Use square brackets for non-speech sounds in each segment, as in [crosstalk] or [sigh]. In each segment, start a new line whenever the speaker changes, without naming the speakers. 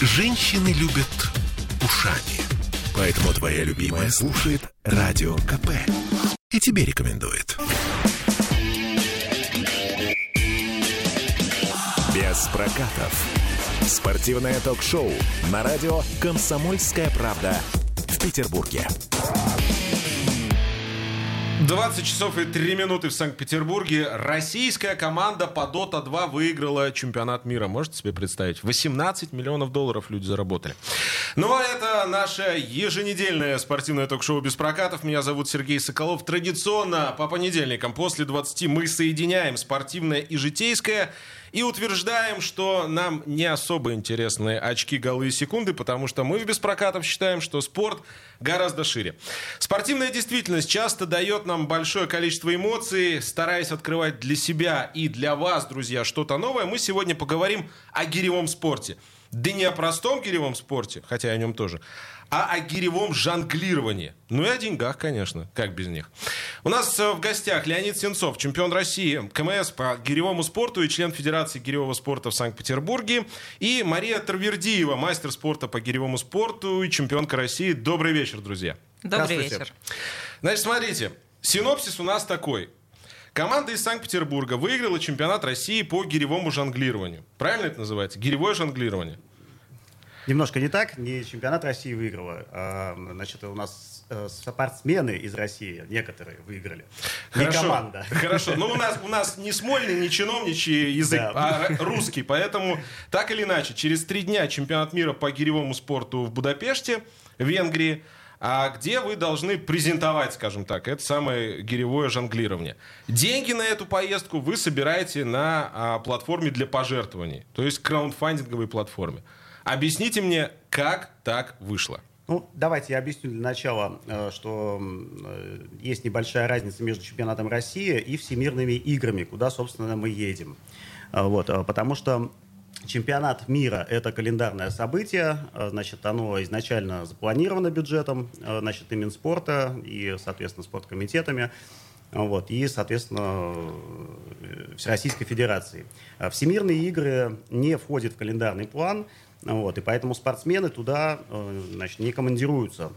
Женщины любят ушами. Поэтому твоя любимая слушает Радио КП. И тебе рекомендует. Без прокатов. Спортивное ток-шоу на радио «Комсомольская правда» в Петербурге.
20 часов и 3 минуты в Санкт-Петербурге. Российская команда по Dota 2 выиграла чемпионат мира. Можете себе представить? 18 миллионов долларов люди заработали. Ну, а это наше еженедельное спортивное ток-шоу без прокатов. Меня зовут Сергей Соколов. Традиционно по понедельникам после 20 мы соединяем спортивное и житейское и утверждаем, что нам не особо интересны очки, голы и секунды, потому что мы в Беспрокатов считаем, что спорт гораздо шире. Спортивная действительность часто дает нам большое количество эмоций, стараясь открывать для себя и для вас, друзья, что-то новое. Мы сегодня поговорим о гиревом спорте. Да не о простом гиревом спорте, хотя о нем тоже, а о гиревом жонглировании. Ну и о деньгах, конечно, как без них. У нас э, в гостях Леонид Сенцов, чемпион России КМС по гиревому спорту и член Федерации гиревого спорта в Санкт-Петербурге. И Мария Тарвердиева, мастер спорта по гиревому спорту и чемпионка России. Добрый вечер, друзья.
Добрый вечер.
Значит, смотрите, синопсис у нас такой. Команда из Санкт-Петербурга выиграла чемпионат России по гиревому жонглированию. Правильно это называется? Гиревое жонглирование.
Немножко не так, не чемпионат России выиграла. А, значит, у нас э, спортсмены из России, некоторые выиграли.
Хорошо,
не команда.
Хорошо, но у нас, у нас не смольный, не чиновничий язык,
Да.
а русский. Поэтому, так или иначе, через три дня чемпионат мира по гиревому спорту в Будапеште, Венгрии, а где вы должны презентовать, скажем так, это самое гиревое жонглирование. Деньги на эту поездку вы собираете на а, платформе для пожертвований, то есть краундфандинговой платформе. Объясните мне, как так вышло?
Ну, давайте я объясню для начала, э, что э, есть небольшая разница между чемпионатом России и всемирными играми, куда, собственно, мы едем. А, Вот, потому что чемпионат мира – это календарное событие, значит, оно изначально запланировано бюджетом, значит, и Минспорта, и, соответственно, спорткомитетами. Вот, и, соответственно, э, Всероссийской Федерации. Всемирные игры не входят в календарный план, вот, и поэтому спортсмены туда э, значит, не командируются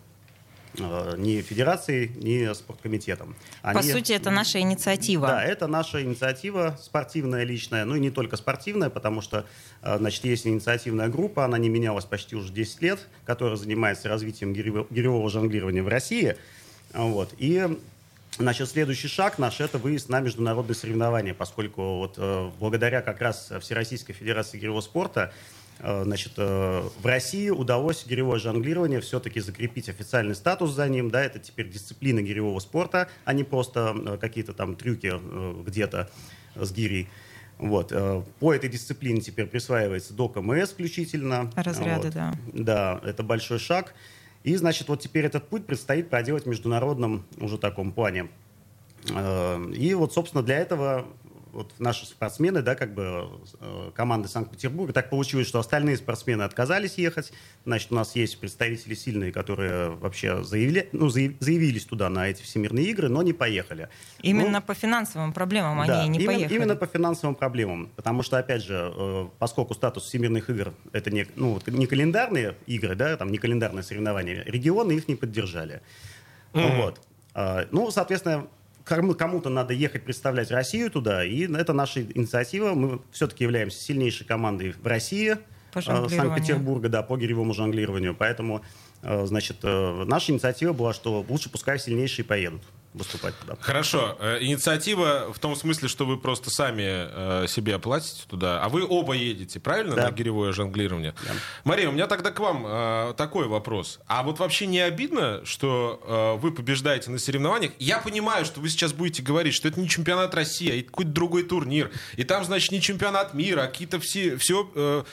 э, ни федерацией, ни спорткомитетом.
По
Они-
сути, это наша инициатива.
да, это наша инициатива спортивная личная, ну и не только спортивная, потому что, э, значит, есть инициативная группа, она не менялась почти уже 10 лет, которая занимается развитием гирево- гиревого жонглирования в России. Вот. И Значит, следующий шаг наш – это выезд на международные соревнования, поскольку вот, э, благодаря как раз Всероссийской Федерации гиревого спорта э, значит, э, в России удалось гиревое жонглирование все-таки закрепить официальный статус за ним. Да, это теперь дисциплина гиревого спорта, а не просто э, какие-то там трюки э, где-то с гирей. Вот. э, По этой дисциплине теперь присваивается до КМС включительно.
Разряды,
Вот.
да.
Да, это большой шаг. И, значит, вот теперь этот путь предстоит проделать в международном уже таком плане. Э, И вот, собственно, для этого вот наши спортсмены, да, как бы э, команды Санкт-Петербурга, так получилось, что остальные спортсмены отказались ехать. Значит, у нас есть представители сильные, которые вообще заявили, ну, заяв- заявились туда на эти всемирные игры, но не поехали.
Именно
Ну,
по финансовым проблемам
да,
они не
именно,
поехали.
именно по финансовым проблемам. Потому что, опять же, э, поскольку статус всемирных игр это не, ну, вот не календарные игры, да, там не календарные соревнования, регионы их не поддержали. Вот. А, Ну, соответственно, кому-то надо ехать представлять Россию туда, и это наша инициатива. Мы все-таки являемся сильнейшей командой в России, э. Санкт-Петербурга, да, по гиревому жонглированию. Поэтому, э, значит, э, наша инициатива была, что лучше пускай сильнейшие поедут выступать туда.
Хорошо. Э, Инициатива в том смысле, что вы просто сами э, себе оплатите туда, а вы оба едете, правильно,
Да.
на гиревое жонглирование? Мария, у меня тогда к вам э, такой вопрос. А вот вообще не обидно, что вы побеждаете на соревнованиях? Я понимаю, что вы сейчас будете говорить, что это не чемпионат России, а какой-то другой турнир. И там, значит, не чемпионат мира, а какие-то все, все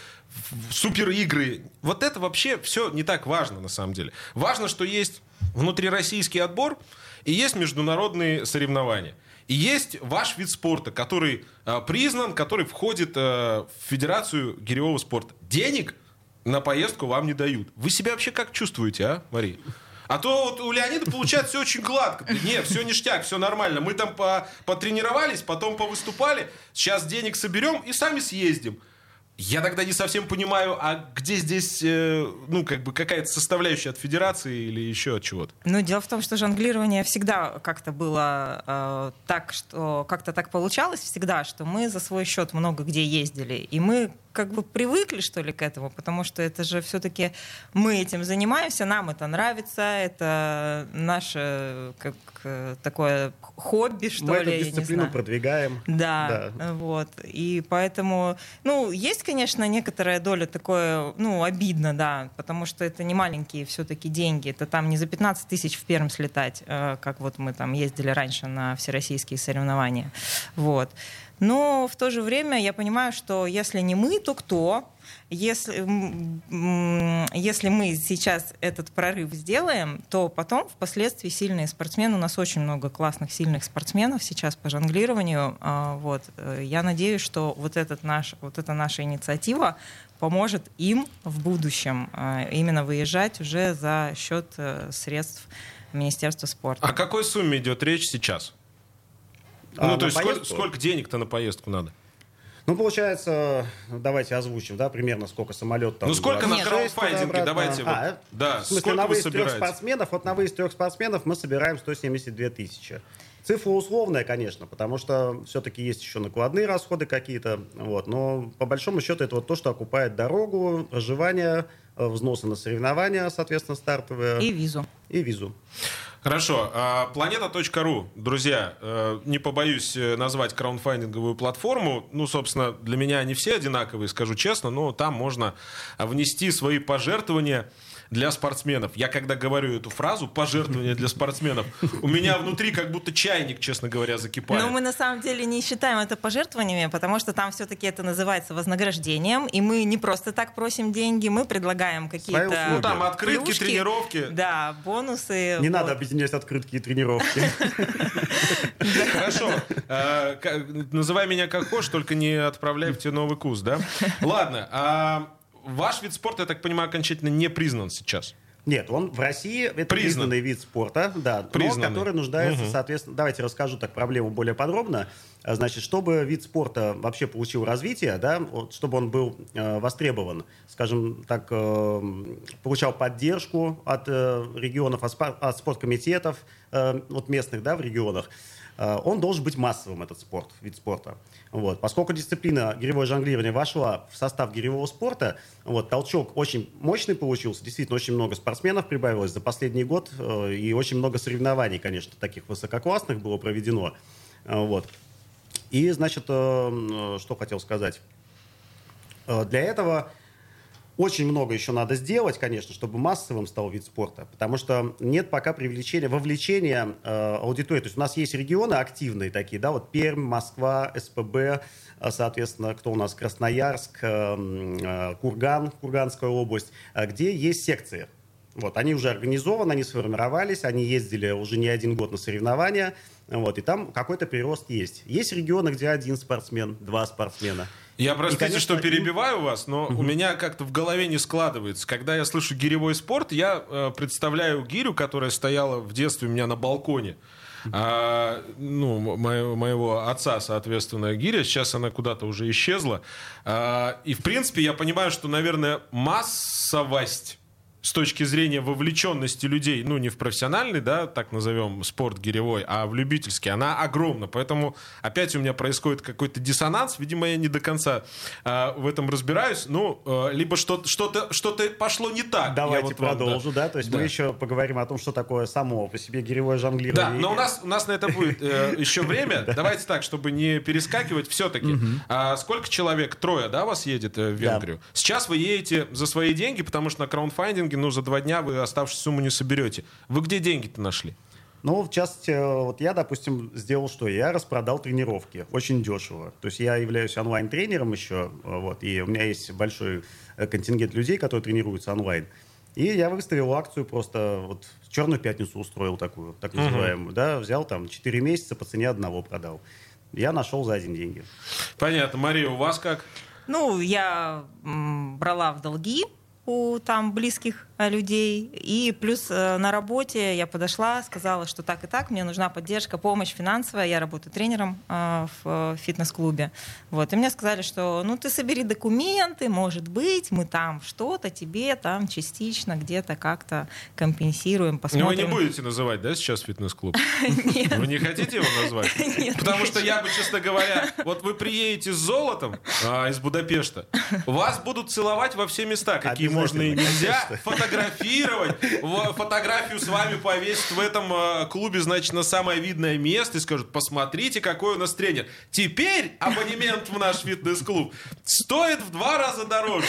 супер игры. Вот это вообще все не так важно, на самом деле. Важно, что есть внутрироссийский отбор, и есть международные соревнования. И есть ваш вид спорта, который э, признан, который входит э, в Федерацию гиревого спорта. Денег на поездку вам не дают. Вы себя вообще как чувствуете, а, Мария? А то вот у Леонида получается все очень гладко. Нет, все ништяк, все нормально. Мы там по- потренировались, потом повыступали. Сейчас денег соберем и сами съездим. Я тогда не совсем понимаю, а где здесь, э, ну, как бы какая-то составляющая от федерации или еще от чего-то?
Ну, дело в том, что жонглирование всегда как-то было э, так, что как-то так получалось всегда, что мы за свой счет много где ездили. И мы как бы привыкли, что ли, к этому, потому что это же все-таки мы этим занимаемся, нам это нравится, это наше как э, такое хобби, что
Мы
ли,
эту
я не
дисциплину
знаю.
продвигаем.
Да, вот. И поэтому, ну, есть, конечно, некоторая доля такое, ну, обидно, да, потому что это не маленькие все-таки деньги. Это там не за 15 тысяч в Пермь слетать, э, как вот мы там ездили раньше на всероссийские соревнования. Вот. Но в то же время я понимаю, что если не мы, то кто? Если, если мы сейчас этот прорыв сделаем, то потом впоследствии сильные спортсмены, у нас очень много классных сильных спортсменов сейчас по жонглированию. а, Вот. Э, Я надеюсь, что вот, этот наш, вот эта наша инициатива поможет им в будущем а, именно выезжать уже за счет э, средств Министерства спорта.
О какой сумме идет речь сейчас?
А,
ну, то есть сколько,
поездку?
сколько денег-то на поездку надо?
Ну, получается, давайте озвучим, да, примерно сколько самолет там.
Ну, сколько на
26
краудфандинге? Давайте вот,
А,
да,
в смысле,
сколько
на
вы
выезд трех
собираете?
спортсменов, вот на выезд трех спортсменов мы собираем 172 тысячи. Цифра условная, конечно, потому что все-таки есть еще накладные расходы какие-то, вот, но по большому счету это вот то, что окупает дорогу, проживание, э, взносы на соревнования, соответственно, стартовые,
И визу.
и визу.
Хорошо. а, Планета.ру, друзья, э, не побоюсь э, назвать краундфандинговую платформу. Ну, собственно, для меня они все одинаковые, скажу честно, но там можно внести свои пожертвования для спортсменов. Я когда говорю эту фразу «пожертвования для спортсменов», у меня внутри как будто чайник, честно говоря, закипает.
Но мы на самом деле не считаем это пожертвованиями, потому что там все-таки это называется вознаграждением, и мы не просто так просим деньги, мы предлагаем какие-то.
Ну, там открытки,
плюшки,
тренировки.
Да, бонусы.
Не
вот.
надо объединять открытки и тренировки. [laughs]
Хорошо. Э, Называй меня как хочешь, только не отправляй в тебе новый кус, да? Ладно. Ваш вид спорта, я так понимаю, окончательно не признан сейчас.
Нет, он в России это
Признан.
признанный вид спорта, да,
Признанный.
но который нуждается,
Мгм.
соответственно, давайте расскажу так проблему более подробно. А, Значит, чтобы вид спорта вообще получил развитие, да, вот, чтобы он был э, востребован, скажем так, э, получал поддержку от э, регионов, от, спорткомитетов, э, вот местных, да, в регионах, он должен быть массовым, этот спорт, вид спорта. Вот. Поскольку дисциплина гиревое жонглирование вошла в состав гиревого спорта, вот, толчок очень мощный получился, действительно очень много спортсменов прибавилось за последний год, э, и очень много соревнований, конечно, таких высококлассных было проведено. Э, Вот. И, значит, э, э, что хотел сказать. Э, Для этого очень много еще надо сделать, конечно, чтобы массовым стал вид спорта, потому что нет пока привлечения, вовлечения э, аудитории. То есть у нас есть регионы активные такие, да, вот Пермь, Москва, СПБ, э, соответственно, кто у нас, Красноярск, э, э, Курган, Курганская область, э, где есть секции. Вот, они уже организованы, они сформировались, они ездили уже не один год на соревнования, вот, и там какой-то прирост есть. Есть регионы, где один спортсмен, два спортсмена.
Я, простите,
конечно,
что перебиваю вас, но у меня как-то в голове не складывается. Когда я слышу гиревой спорт, я э, представляю гирю, которая стояла в детстве у меня на балконе. А, ну, мо- моего, моего отца, соответственно, гиря. Сейчас она куда-то уже исчезла. А, и, в принципе, я понимаю, что, наверное, массовость с точки зрения вовлеченности людей, ну, не в профессиональный, да, так назовем, спорт гиревой, а в любительский, она огромна. Поэтому опять у меня происходит какой-то диссонанс. Видимо, я не до конца э, в этом разбираюсь. Ну, э, либо что-то, что-то, что-то пошло не так. Я
Давайте
вот вам, да.
продолжу, да. То есть
Да.
мы еще поговорим о том, что такое само по себе гиревое
Да,
жонглирование.
но у нас, у нас на это будет э, еще время. [laughs] Давайте так, чтобы не перескакивать. Все-таки, а сколько человек? Трое, да, вас едет э, в
Да.
Венгрию? Сейчас вы едете за свои деньги, потому что на краундфандинге, ну, за два дня вы оставшуюся сумму не соберете. Вы где деньги-то нашли?
Ну, в частности, вот я, допустим, сделал что? Я распродал тренировки очень дешево. То есть я являюсь онлайн-тренером еще, вот, и у меня есть большой э, контингент людей, которые тренируются онлайн. И я выставил акцию просто, вот, черную пятницу устроил такую, так называемую, да, взял там 4 месяца по цене одного продал. Я нашел за один деньги.
Понятно. Мария, у вас как?
Ну, я м, брала в долги, у там близких э, людей. И плюс э, на работе я подошла, сказала, что так и так, мне нужна поддержка, помощь финансовая. Я работаю тренером э, в фитнес-клубе. Вот. И мне сказали, что ну ты собери документы, может быть, мы там что-то тебе там частично где-то как-то компенсируем, посмотрим.
Ну, вы не будете называть, да, сейчас фитнес-клуб? [laughs] Вы не хотите его назвать? [laughs] Потому что я бы, честно говоря, вот вы приедете с золотом а, из Будапешта, вас будут целовать во все места, какие можно и нельзя, фотографировать, фотографию с вами повесить в этом а, клубе, значит, на самое видное место и скажут, посмотрите, какой у нас тренер. Теперь абонемент в наш фитнес-клуб стоит в два раза дороже.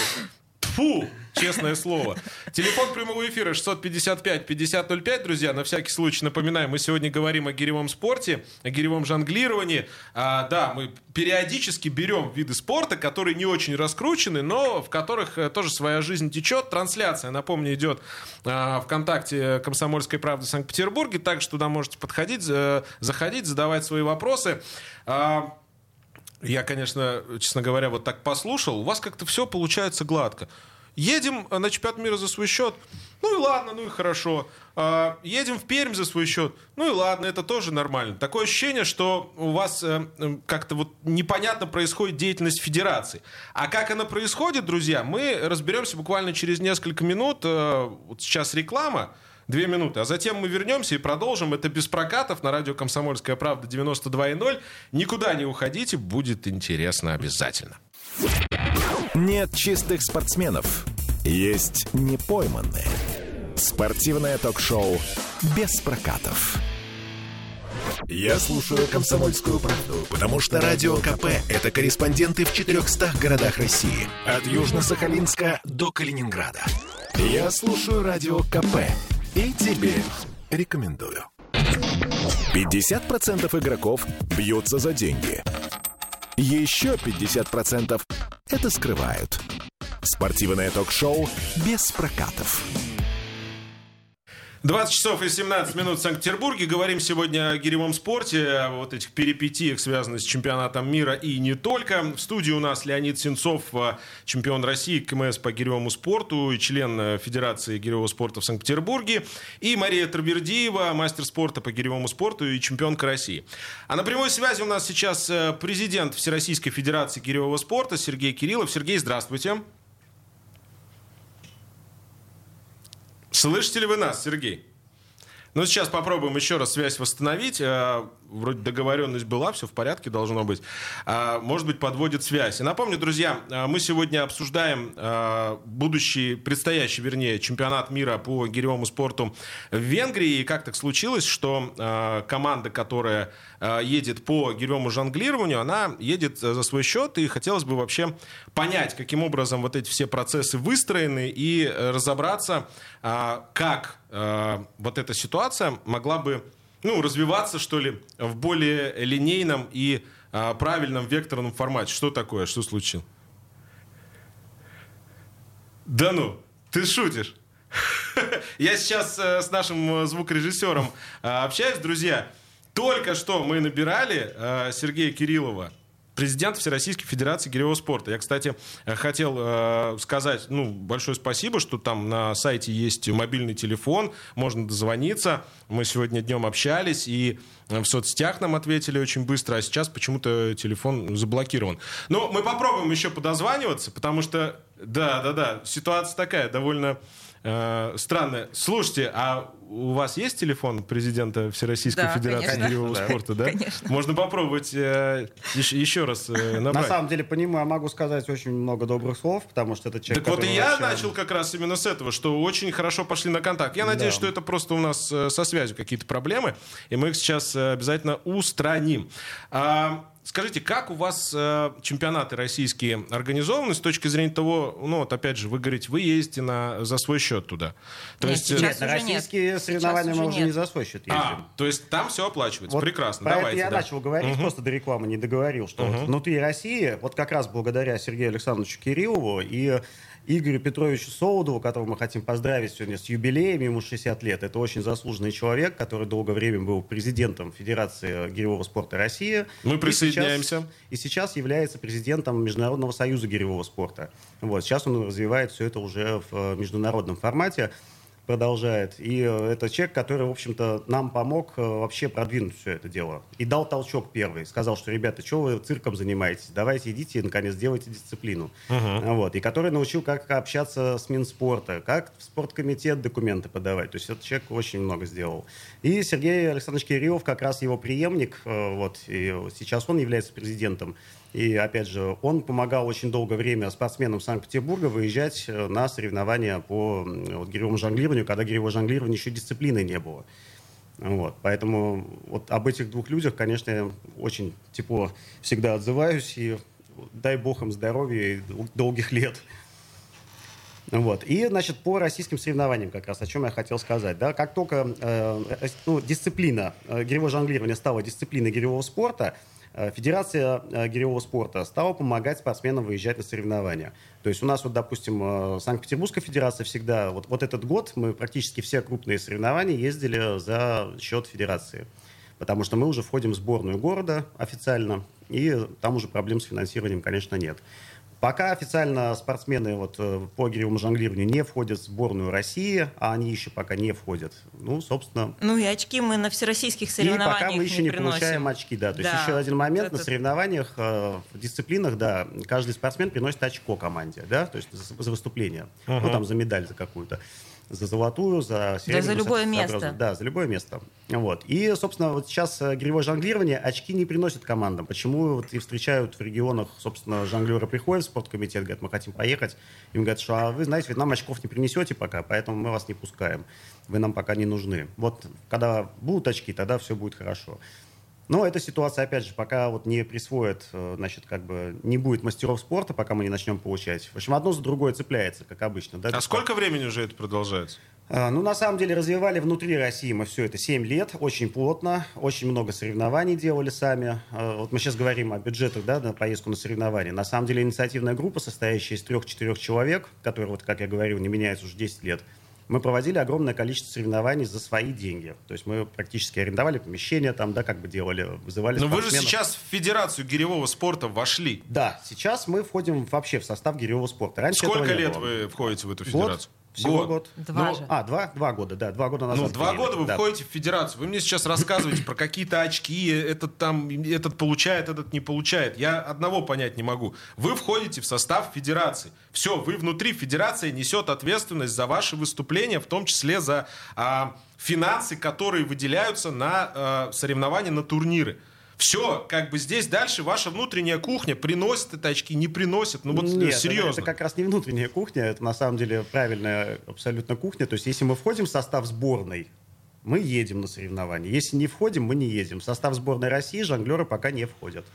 Фу, честное слово. Телефон прямого эфира 655-5005, друзья. На всякий случай напоминаю, мы сегодня говорим о гиревом спорте, о гиревом жонглировании. А, да, мы периодически берем виды спорта, которые не очень раскручены, но в которых э, тоже своя жизнь течет. Трансляция, напомню, идет а, ВКонтакте «Комсомольской правды» в Санкт-Петербурге. Также туда можете подходить, э, заходить, задавать свои вопросы. А, я, конечно, честно говоря, вот так послушал. У вас как-то все получается гладко. Едем э, на чемпионат мира за свой счет. Ну и ладно, ну и хорошо. А, Едем в Пермь за свой счет. Ну и ладно, это тоже нормально. Такое ощущение, что у вас э, как-то вот непонятно происходит деятельность федерации. А как она происходит, друзья, мы разберемся буквально через несколько минут. Э, Вот сейчас реклама. Две минуты. А затем мы вернемся и продолжим. Это без прокатов на радио «Комсомольская правда» 92.0. Никуда не уходите, будет интересно обязательно.
Нет чистых спортсменов. Есть непойманные. Спортивное ток-шоу «Без прокатов». Я слушаю «Комсомольскую правду», потому что «Радио КП» — это корреспонденты в 400 городах России. От Южно-Сахалинска до Калининграда. Я слушаю «Радио КП» и тебе рекомендую. 50% игроков бьются за деньги. Еще 50% это скрывают. Спортивное ток-шоу «Без прокатов».
20 часов и 17 минут в Санкт-Петербурге. Говорим сегодня о гиревом спорте, о вот этих перипетиях, связанных с чемпионатом мира и не только. В студии у нас Леонид Сенцов, э, чемпион России КМС по гиревому спорту и член э, Федерации гиревого спорта в Санкт-Петербурге. И Мария Тарбердиева, мастер спорта по гиревому спорту и чемпионка России. А на прямой связи у нас сейчас э, президент Всероссийской Федерации гиревого спорта Сергей Кириллов. Сергей, здравствуйте. Слышите ли вы нас, Сергей? Ну, сейчас попробуем еще раз связь восстановить. Вроде договоренность была, все в порядке должно быть. А, Может быть, подводит связь. И напомню, друзья, э, мы сегодня обсуждаем э, будущий, предстоящий, вернее, чемпионат мира по гиревому спорту в Венгрии. И как так случилось, что команда, которая едет по гиревому жонглированию, она едет э, за свой счет. И хотелось бы вообще понять, каким образом вот эти все процессы выстроены и э, разобраться, как э, вот эта ситуация могла бы ну, развиваться, что ли, в более линейном и а, правильном векторном формате. Что такое? Что случилось? Да ну, ты шутишь. [laughs] Я сейчас э, с нашим э, звукорежиссером э, общаюсь, друзья. Только что мы набирали Сергея Кириллова, президент Всероссийской Федерации гиревого спорта. Я, кстати, э, хотел э, сказать ну, большое спасибо, что там на сайте есть мобильный телефон, можно дозвониться. Мы сегодня днем общались, и в соцсетях нам ответили очень быстро, а сейчас почему-то телефон заблокирован. Но мы попробуем еще подозваниваться, потому что, да, да, да, ситуация такая довольно э, странная. Слушайте, а у вас есть телефон президента Всероссийской
Да,
Федерации
конечно.
Да.
спорта, да?
Конечно.
Можно попробовать э, еще, еще раз э,
На
набрать.
самом деле, понимаю, могу сказать очень много добрых слов, потому что это человек,
Так вот и я
вообще-
начал как раз именно с этого, что очень хорошо пошли на контакт. Я надеюсь,
Да.
что это просто у нас э, со связью какие-то проблемы, и мы их сейчас э, обязательно устраним. А, Скажите, как у вас э, чемпионаты российские организованы с точки зрения того, ну вот опять же, вы говорите, вы ездите на, за свой счет туда. То
Нет,
есть, э,
сейчас
Нет,
нет.
российские
Сейчас
соревнования
уже
мы уже
нет.
не за свой счет ездим.
а, то есть там все оплачивается.
Вот
Прекрасно.
Про
Давайте,
это я
да.
начал говорить, просто до рекламы не договорил, что вот внутри России, вот как раз благодаря Сергею Александровичу Кириллову и Игорю Петровичу Солодову, которого мы хотим поздравить сегодня с юбилеем, ему 60 лет. Это очень заслуженный человек, который долгое время был президентом Федерации гиревого спорта России.
Мы
И
присоединяемся.
сейчас- И сейчас является президентом Международного союза гиревого спорта. Вот. Сейчас он развивает все это уже в э, международном формате продолжает. И э, это человек, который, в общем-то, нам помог э, вообще продвинуть все это дело. И дал толчок первый. Сказал, что, ребята, что вы цирком занимаетесь? Давайте идите и, наконец, делайте дисциплину. Вот. И который научил, как общаться с Минспорта, как в спорткомитет документы подавать. То есть этот человек очень много сделал. И Сергей Александрович Кириллов, как раз его преемник, э, вот, и сейчас он является президентом. И, опять же, он помогал очень долгое время спортсменам Санкт-Петербурга выезжать э, на соревнования по вот, гиревому жонглированию, когда гиревое жонглирование еще дисциплины не было. Вот. Поэтому вот об этих двух людях, конечно, я очень тепло всегда отзываюсь. И дай бог им здоровья и дол- долгих лет. Вот. И, значит, по российским соревнованиям как раз, о чем я хотел сказать. Да? Как только э, э, ну, дисциплина э, гиревого жонглирования стала дисциплиной гиревого спорта, Федерация э, гиревого спорта стала помогать спортсменам выезжать на соревнования. То есть у нас, вот, допустим, э, Санкт-Петербургская федерация всегда, вот, вот этот год мы практически все крупные соревнования ездили за счет федерации. Потому что мы уже входим в сборную города официально, и там уже проблем с финансированием, конечно, нет. Пока официально спортсмены вот, э, по гиревому жонглированию не входят в сборную России, а они еще пока не входят, ну, собственно,
Ну и очки мы на всероссийских
и
соревнованиях
пока мы еще не,
приносим.
получаем очки, да. То есть
Да,
еще один момент
вот
на
это-
соревнованиях, э, в дисциплинах, да, каждый спортсмен приносит очко команде, да, то есть за, за выступление, ну там за медаль за какую-то, за золотую, за серебряную,
за любое место.
Да, за любое место. Вот. И, собственно, вот сейчас э, гиревое жонглирование очки не приносит командам. Почему вот и встречают в регионах, собственно, жонглеры приходят в спорткомитет, говорят, мы хотим поехать. Им говорят, что а вы знаете, ведь нам очков не принесете пока, поэтому мы вас не пускаем. Вы нам пока не нужны. Вот когда будут очки, тогда все будет хорошо. Но эта ситуация, опять же, пока вот не присвоят, э, значит, как бы не будет мастеров спорта, пока мы не начнем получать. В общем, одно за другое цепляется, как обычно. Да?
А сколько времени уже это продолжается?
А, Ну, на самом деле, развивали внутри России мы все это 7 лет, очень плотно, очень много соревнований делали сами. А, Вот мы сейчас говорим о бюджетах, да, на поездку на соревнования. На самом деле, инициативная группа, состоящая из трех-четырех человек, которая, вот, как я говорил, не меняется уже 10 лет, мы проводили огромное количество соревнований за свои деньги. То есть мы практически арендовали помещения там, да, как бы делали, вызывали
Но вы же сейчас в Федерацию гиревого спорта вошли.
Да, сейчас мы входим вообще в состав гиревого спорта. Раньше
Сколько лет
было.
вы входите в эту
Год. Всего год.
Два
Ну,
же.
А, два, два года, да, два года назад.
Ну, два года вы
да.
входите в федерацию. Вы мне сейчас рассказываете про какие-то очки, этот там, этот получает, этот не получает. Я одного понять не могу. Вы входите в состав федерации. Все, вы внутри федерации несет ответственность за ваши выступления, в том числе за а, финансы, которые выделяются на а, соревнования, на турниры. Все, как бы здесь дальше ваша внутренняя кухня приносит это очки, не приносит. Ну вот
Нет,
серьезно.
Это, это как раз не внутренняя кухня, это на самом деле правильная абсолютно кухня. То есть если мы входим в состав сборной, мы едем на соревнования. Если не входим, мы не едем. В состав сборной России жонглеры пока не входят.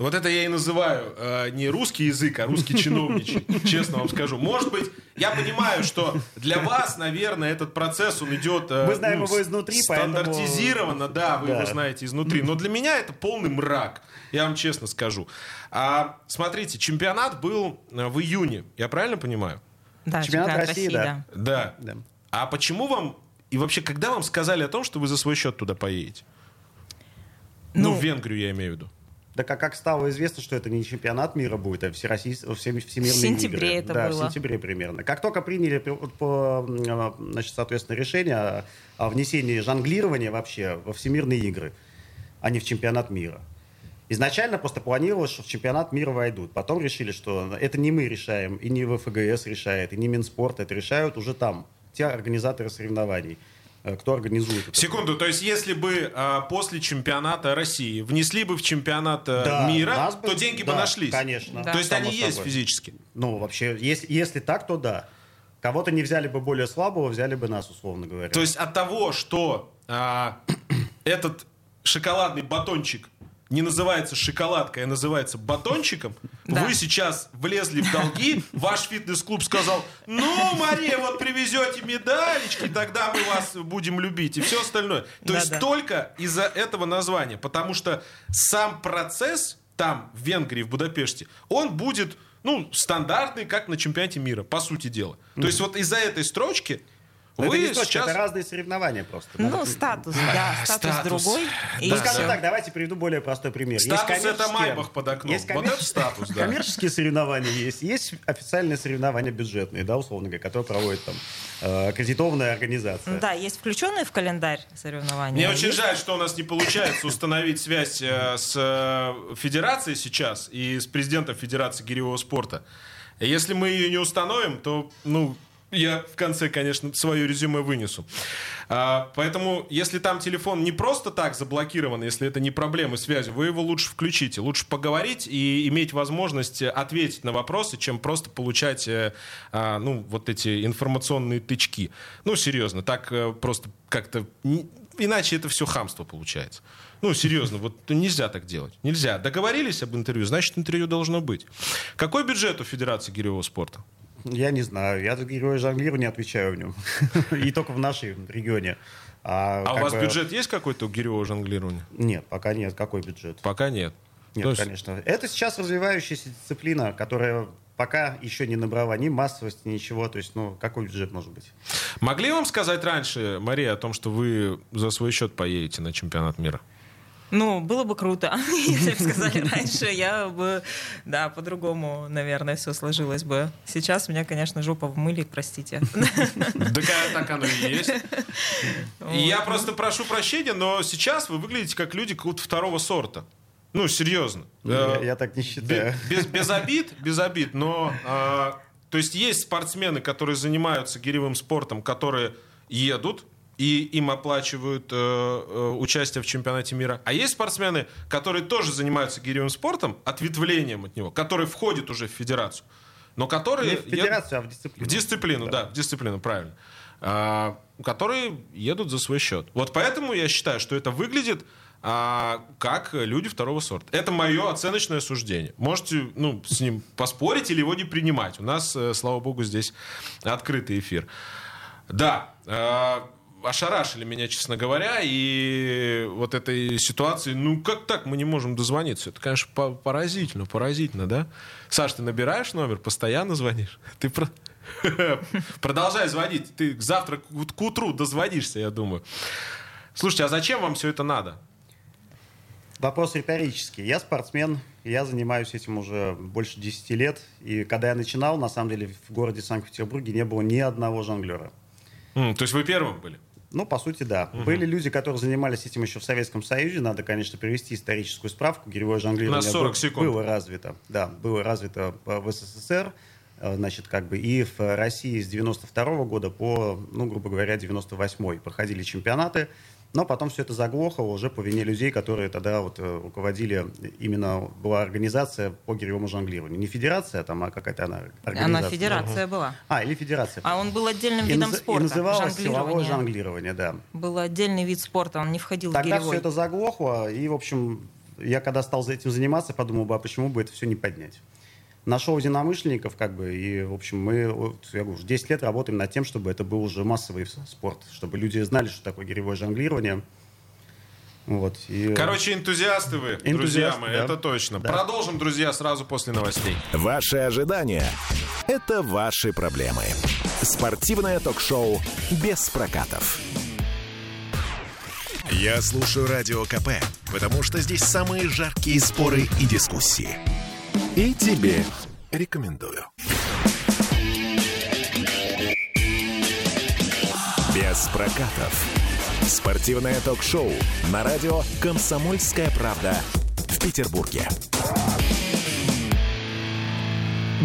Вот это я и называю э, не русский язык, а русский чиновничий, [laughs] честно вам скажу. Может быть, я понимаю, что для вас, наверное, этот процесс, он идет... э,
Мы знаем
ну,
его изнутри, поэтому-
Стандартизированно, да, вы
Да.
его знаете изнутри. Но для меня это полный мрак, я вам честно скажу. А, смотрите, чемпионат был э, в июне, я правильно понимаю?
Да,
Чемпионат
чемпионат
России,
России,
да.
да.
Да.
Да.
А почему вам... И вообще, когда вам сказали о том, что вы за свой счет туда поедете? Ну,
Ну,
в Венгрию я имею в виду.
Да как, как стало известно, что это не чемпионат мира будет, а всероссийс... всем- всемирные
В сентябре
игры.
это
да,
было.
в сентябре примерно. Как только приняли по, м, значит, соответственно, решение о, о внесении жонглирования вообще во всемирные игры, а не в чемпионат мира. Изначально просто планировалось, что в чемпионат мира войдут. Потом решили, что это не мы решаем, и не ВФГС решает, и не Минспорт, это решают уже там, те организаторы соревнований, кто организует это.
Секунду, то есть если бы а, после чемпионата России внесли бы в чемпионат а,
Да,
мира,
бы-
то деньги бы
да,
нашлись?
Конечно.
Да.
То есть
Само
они есть
собой.
физически?
Ну, вообще, если, если так, то да. Кого-то не взяли бы более слабого, взяли бы нас, условно говоря.
То есть от того, что а, [coughs] этот шоколадный батончик не называется шоколадкой, а называется батончиком, [laughs]
Да.
вы сейчас влезли в долги, ваш фитнес-клуб сказал, ну, Мария, вот привезете медалечки, тогда мы вас будем любить, и все остальное. То есть
Да-да.
только из-за этого названия, потому что сам процесс там, в Венгрии, в Будапеште, он будет ну, стандартный, как на чемпионате мира, по сути дела. То есть вот из-за этой строчки
Но
вы
это, не
сейчас...
это разные соревнования просто.
Ну,
Надо-
статус, да, статус,
статус.
другой.
Да.
Ну, скажем
всё.
так, давайте приведу более простой пример. Есть
Статус это
коммерческие-
Майбах под окном.
Есть
Вот
коммерческие-
это статус, да.
Коммерческие соревнования есть, есть официальные соревнования бюджетные, да, условно говоря, которые проводит там э, аккредитованная организация.
Да, есть включенные в календарь соревнования.
Мне
а
очень
есть-
жаль, что у нас не получается установить связь э, с э, федерацией сейчас и с президентом Федерации гиревого спорта. Если мы ее не установим, то, ну, я в конце, конечно, свое резюме вынесу. А, поэтому, если там телефон не просто так заблокирован, если это не проблемы связи, вы его лучше включите. Лучше поговорить и иметь возможность ответить на вопросы, чем просто получать, э, а, ну, вот эти информационные тычки. Ну, серьезно, так э, просто как-то... Иначе это все хамство получается. Ну, серьезно, вот нельзя так делать. Нельзя. Договорились об интервью, значит, интервью должно быть. Какой бюджет у Федерации гиревого спорта?
Я не знаю, я за героя жонглирования отвечаю в нем. [laughs] И только в нашем регионе.
А у
как
вас
бы-
бюджет есть какой-то у гиревого жонглирования?
Нет, пока нет. Какой бюджет?
Пока нет.
Нет,
То есть-
конечно. Это сейчас развивающаяся дисциплина, которая пока еще не набрала ни массовости, ничего. То есть, ну, какой бюджет может быть?
Могли вам сказать раньше, Мария, о том, что вы за свой счет поедете на чемпионат мира?
Ну, было бы круто, [laughs] если бы сказали [laughs] раньше, я бы, да, по-другому, наверное, все сложилось бы. Сейчас у меня, конечно, жопа в мыле, простите.
Да так оно и есть. [laughs] Я просто прошу прощения, но сейчас вы выглядите как люди какого-то второго сорта. Ну, серьезно.
Ну, Я,
Э,
я так не считаю.
Без, без обид, без обид, но а, то есть есть спортсмены, которые занимаются гиревым спортом, которые едут и им оплачивают э, э, участие в чемпионате мира. А есть спортсмены, которые тоже занимаются гиревым спортом, ответвлением от него, которые входят уже в федерацию, но которые
Не в федерацию, а в дисциплину.
в дисциплину, да, в дисциплину, правильно. А, которые едут за свой счет. Вот поэтому я считаю, что это выглядит а, как люди второго сорта. Это мое оценочное суждение. Можете ну, с ним поспорить или его не принимать. У нас, э, слава богу, здесь открытый эфир. Да, э, ошарашили меня, честно говоря, и вот этой ситуации, ну как так мы не можем дозвониться? Это, конечно, по- поразительно, поразительно, да? Саш, ты набираешь номер, постоянно звонишь? Ты про- [laughs] продолжай звонить, ты завтра к утру дозвонишься, я думаю. Слушайте, а зачем вам все это надо?
Вопрос риторический. Я спортсмен, я занимаюсь этим уже больше 10 лет. И когда я начинал, на самом деле, в городе Санкт-Петербурге не было ни одного жонглера.
М, то есть вы первым были?
Ну, по сути, да. Были люди, которые занимались этим еще в Советском Союзе. Надо, конечно, привести историческую справку. Гиревое жонглирование
На 40
было-
секунд.
было развито. Да, было развито э, в СССР. э, Значит, как бы и в России с 92 года по, ну, грубо говоря, 98 проходили чемпионаты. Но потом все это заглохло уже по вине людей, которые тогда вот э, руководили, именно была организация по гиревому жонглированию. Не федерация там, а какая-то она организация.
Она федерация была.
А, или федерация.
А он был отдельным
и,
видом
наз- и
спорта.
называлось силовое
жонглирование.
жонглирование, да.
Был отдельный вид спорта, он не входил в
Тогда
гиревой.
все это заглохло, и, в общем, я когда стал этим заниматься, подумал бы, а почему бы это все не поднять? Нашел единомышленников, как бы, и, в общем, мы, вот, я говорю, уже 10 лет работаем над тем, чтобы это был уже массовый спорт, чтобы люди знали, что такое гиревое жонглирование. Вот, и...
Короче, энтузиасты вы, друзья
Энтузиасты,
мои,
да.
это точно.
Да.
Продолжим, друзья, сразу после новостей.
Ваши ожидания – это ваши проблемы. Спортивное ток-шоу «Без прокатов». Я слушаю Радио КП, потому что здесь самые жаркие споры и дискуссии. И тебе рекомендую. «Без прокатов». Спортивное ток-шоу на радио «Комсомольская правда» в Петербурге.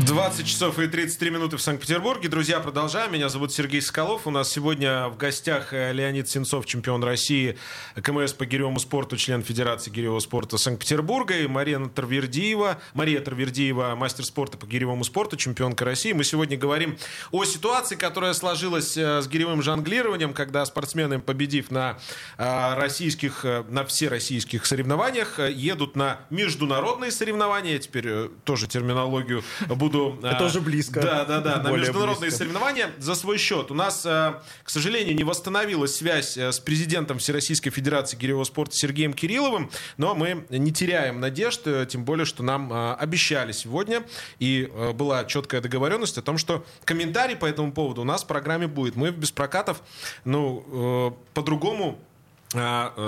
20 часов и 33 минуты в Санкт-Петербурге. Друзья, продолжаем. Меня зовут Сергей Соколов. У нас сегодня в гостях э, Леонид Сенцов, чемпион России, КМС по гиревому спорту, член Федерации гиревого спорта Санкт-Петербурга, и Мария Тарвердиева, Мария Тарвердиева, мастер спорта по гиревому спорту, чемпионка России. Мы сегодня говорим о ситуации, которая сложилась э, с гиревым жонглированием, когда спортсмены, победив на э, российских, на всероссийских соревнованиях, э, едут на международные соревнования. Я теперь тоже терминологию буду буду...
Это
а,
уже близко.
Да, да, да, на международные
близко.
соревнования за свой счет. У нас, а, к сожалению, не восстановилась связь а, с президентом Всероссийской Федерации гиревого спорта Сергеем Кирилловым, но мы не теряем надежд, э, тем более, что нам а, обещали сегодня, и а, была четкая договоренность о том, что комментарий по этому поводу у нас в программе будет. Мы без прокатов, ну, э, по-другому э,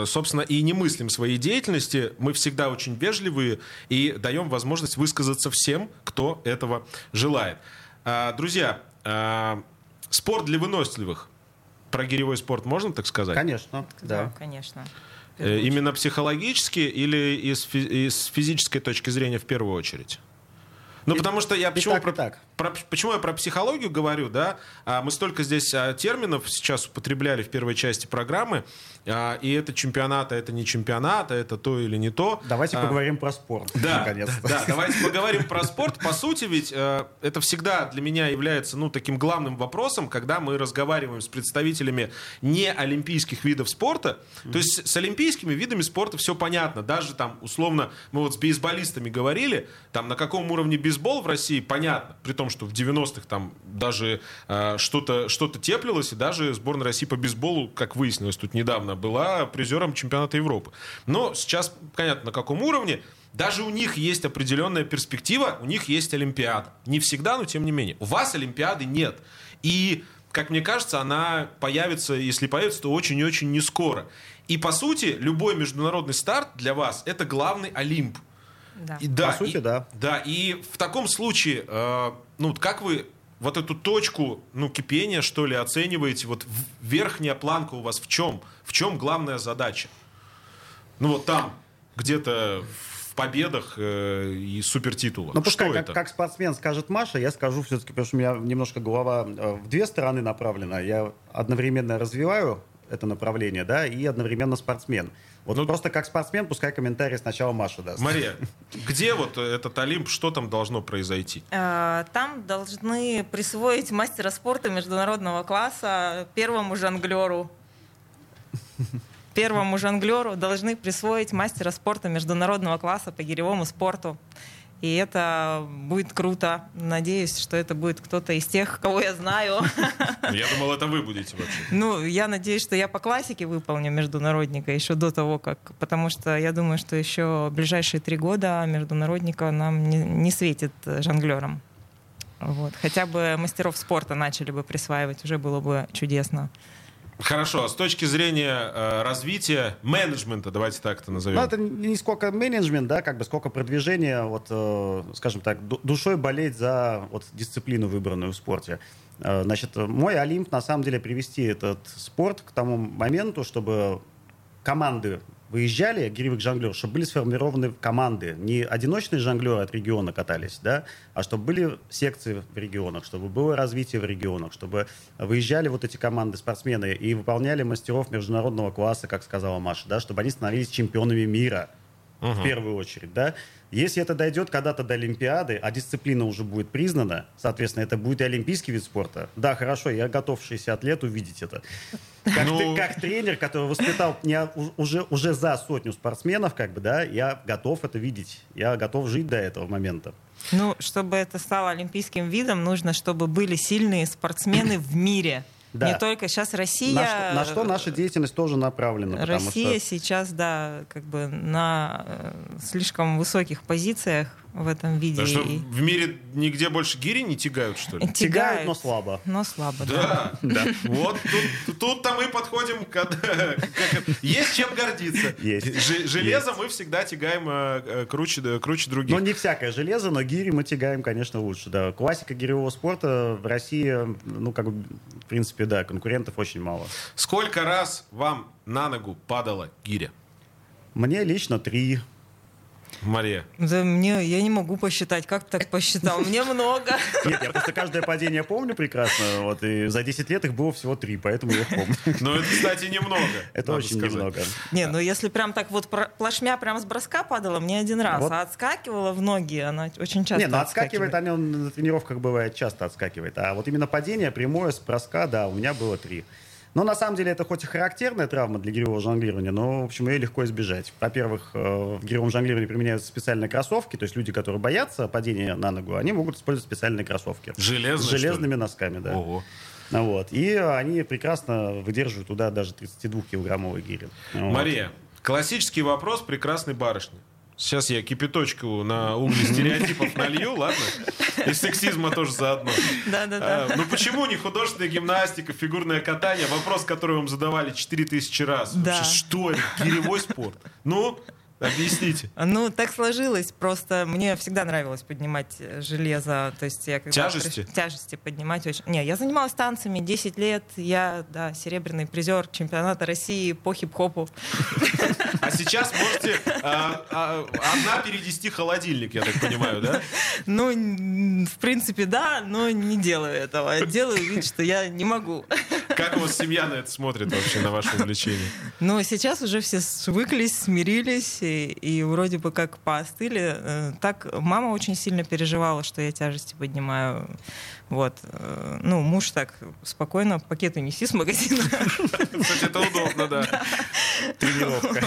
собственно, и не мыслим своей деятельности. Мы всегда очень вежливые и даем возможность высказаться всем, кто этого желает. А, Друзья, а, спорт для выносливых. Про гиревой спорт можно так сказать?
Конечно,
Да,
да.
конечно.
Э, Именно психологически или из, фи- из физической точки зрения в первую очередь? Ну, потому что я почему,
так, и
про,
так.
про- почему я про психологию говорю, да? А, Мы столько здесь а, терминов сейчас употребляли в первой части программы, а, и это чемпионат, а это не чемпионат, а это то или не то.
Давайте
А,
поговорим про спорт.
да,
наконец-то.
да, давайте поговорим про спорт. По сути, ведь э, это всегда для меня является ну, таким главным вопросом, когда мы разговариваем с представителями не олимпийских видов спорта. То есть с олимпийскими видами спорта все понятно. Даже там, условно, мы вот с бейсболистами говорили, там на каком уровне бейсбол в России, понятно. При том, что в 90-х там даже э, что-то что теплилось, и даже сборная России по бейсболу, как выяснилось тут недавно, была призером чемпионата Европы. Но сейчас понятно, на каком уровне. Даже у них есть определенная перспектива, у них есть Олимпиада. Не всегда, но тем не менее. У вас Олимпиады нет. И, как мне кажется, она появится, если появится, то очень и очень не скоро. И, по сути, любой международный старт для вас – это главный Олимп.
Да.
И да,
По сути,
и-
да.
Да, и в таком случае, э, ну, вот как вы вот эту точку, ну, кипения, что ли, оцениваете? Вот верхняя планка у вас в чем? В чем главная задача? Ну, вот там, где-то в победах э, и супертитулах.
Ну, пускай,
что
как,
это?
как спортсмен скажет Маша, я скажу все-таки, потому что у меня немножко голова э, в две стороны направлена. Я одновременно развиваю это направление, да, и одновременно спортсмен. Вот
Ну,
просто как спортсмен, пускай комментарий сначала Маша даст.
Мария, [laughs] где вот этот Олимп, что там должно произойти?
Э, Там должны присвоить мастера спорта международного класса первому жонглеру. [laughs] Первому жонглеру должны присвоить мастера спорта международного класса по гиревому спорту. И это будет круто. Надеюсь, что это будет кто-то из тех, кого я знаю. [laughs]
Я думал, это вы будете вообще.
Ну, я надеюсь, что я по классике выполню международника еще до того, как... Потому что я думаю, что еще ближайшие три года международника нам не, не светит жонглерам. Вот. Хотя бы мастеров спорта начали бы присваивать, уже было бы чудесно.
Хорошо, с точки зрения э, развития менеджмента, давайте так это назовем.
Ну, это не сколько менеджмент, да, как бы сколько продвижения, вот, э, скажем так, ду- душой болеть за вот, дисциплину, выбранную в спорте. Э, значит, мой Олимп, на самом деле, привести этот спорт к тому моменту, чтобы команды выезжали, гиревых жонглеров, чтобы были сформированы команды. Не одиночные жонглеры от региона катались, да, а чтобы были секции в регионах, чтобы было развитие в регионах, чтобы выезжали вот эти команды, спортсмены, и выполняли мастеров международного класса, как сказала Маша, да, чтобы они становились чемпионами мира в первую очередь, да. Если это дойдет когда-то до Олимпиады, а дисциплина уже будет признана, соответственно, это будет и олимпийский вид спорта. Да, хорошо, я готов 60 лет увидеть это. Как,
Ну-
ты- как тренер, который воспитал меня уже, уже за сотню спортсменов, как бы, да, я готов это видеть. Я готов жить до этого момента.
Ну, чтобы это стало олимпийским видом, нужно, чтобы были сильные спортсмены в мире.
Да.
Не только сейчас Россия...
На, что, на что наша деятельность тоже направлена.
Россия
что-
сейчас, да, как бы на э, слишком высоких позициях в этом виде.
Что
и
в мире нигде больше гири не тягают, что ли?
Тягают, но слабо.
Но слабо, да.
Да, Вот тут, тут-то мы подходим к... [laughs] Есть чем гордиться.
Есть.
Железо мы всегда тягаем э, э, круче, круче других.
Но не всякое железо, но гири мы тягаем, конечно, лучше. Да. Классика гиревого спорта в России, ну, как бы, в принципе, да, конкурентов очень мало.
Сколько раз вам на ногу падала гиря?
Мне лично три.
Мария.
Да мне, я не могу посчитать, как ты так посчитал? Мне много.
Нет, я просто каждое падение помню прекрасно. Вот, и за 10 лет их было всего три, поэтому я их помню.
Ну, это, кстати, немного.
Это очень
сказать.
немного.
Не, ну если прям так вот плашмя прям с броска падала, мне один раз.
Вот.
А отскакивала в ноги, она очень часто
Не, ну отскакивает, они он на тренировках бывает часто отскакивает. А вот именно падение прямое с броска, да, у меня было три. Но на самом деле это хоть и характерная травма для гиревого жонглирования, но, в общем, ее легко избежать. Во-первых, э, в гиревом жонглировании применяются специальные кроссовки, то есть люди, которые боятся падения на ногу, они могут использовать специальные кроссовки.
Железные,
С железными носками, да.
Ого.
Вот. И они прекрасно выдерживают туда даже 32-килограммовые гири. Вот.
Мария, классический вопрос прекрасной барышни. Сейчас я кипяточку на угли стереотипов налью, ладно? И сексизма тоже заодно.
Да-да-да.
А, ну почему не художественная гимнастика, фигурное катание? Вопрос, который вам задавали 4000 раз.
Да.
Вообще, что это? Гиревой спорт? Ну, объясните.
Ну, так сложилось. Просто мне всегда нравилось поднимать э, железо. То есть я когда
Тяжести?
приш- Тяжести поднимать очень. Не, я занималась танцами 10 лет. Я, да, серебряный призер чемпионата России по хип-хопу.
А сейчас можете а, а, одна перенести холодильник, я так понимаю, да?
Ну, в принципе, да, но не делаю этого. Делаю вид, что я не могу.
Как у вас семья на это смотрит вообще, на ваше увлечение?
Но сейчас уже все свыклись, смирились и, и вроде бы как поостыли. Э, Так мама очень сильно переживала, что я тяжести поднимаю. Вот. Э, Ну, муж так спокойно пакеты неси с магазина.
Кстати, это удобно, да. [laughs]
Тренировка.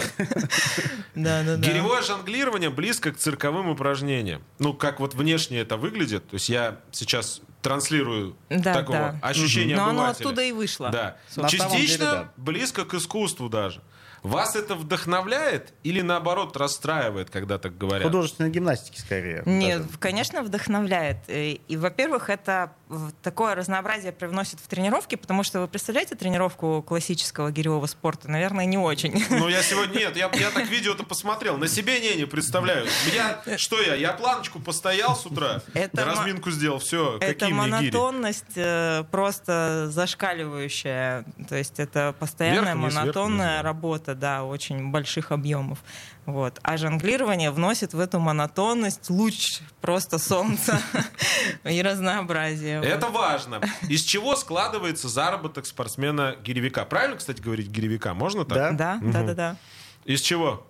Да, да, да.
Гиревое жонглирование близко к цирковым упражнениям. Ну, как вот внешне это выглядит. То есть я сейчас транслирую
Да,
такого
да.
ощущения
Но оно
обывателя.
оттуда и вышло.
Да.
На
Частично
деле, да.
близко к искусству даже. Вас это вдохновляет или наоборот расстраивает, когда так говорят?
Художественной гимнастики скорее.
Нет,
даже.
конечно, вдохновляет. И, и, во-первых, это такое разнообразие привносит в тренировки, потому что вы представляете тренировку классического гиревого спорта? Наверное, не очень.
Ну, я сегодня... Нет, я, я так видео-то посмотрел. На себе не, не представляю. Я, что я? Я планочку постоял с утра,
Это
разминку сделал, все,
Это
мне гири?
монотонность э, просто зашкаливающая. То есть это постоянная
Вверх-вниз,
монотонная
да.
работа, да, очень больших объемов. Вот. А жонглирование вносит в эту монотонность луч просто солнца [laughs] и разнообразие.
Это важно. Из чего складывается заработок спортсмена-гиревика? Правильно, кстати, говорить гиревика? Можно так?
Да.
Да, да, да, да.
Из чего?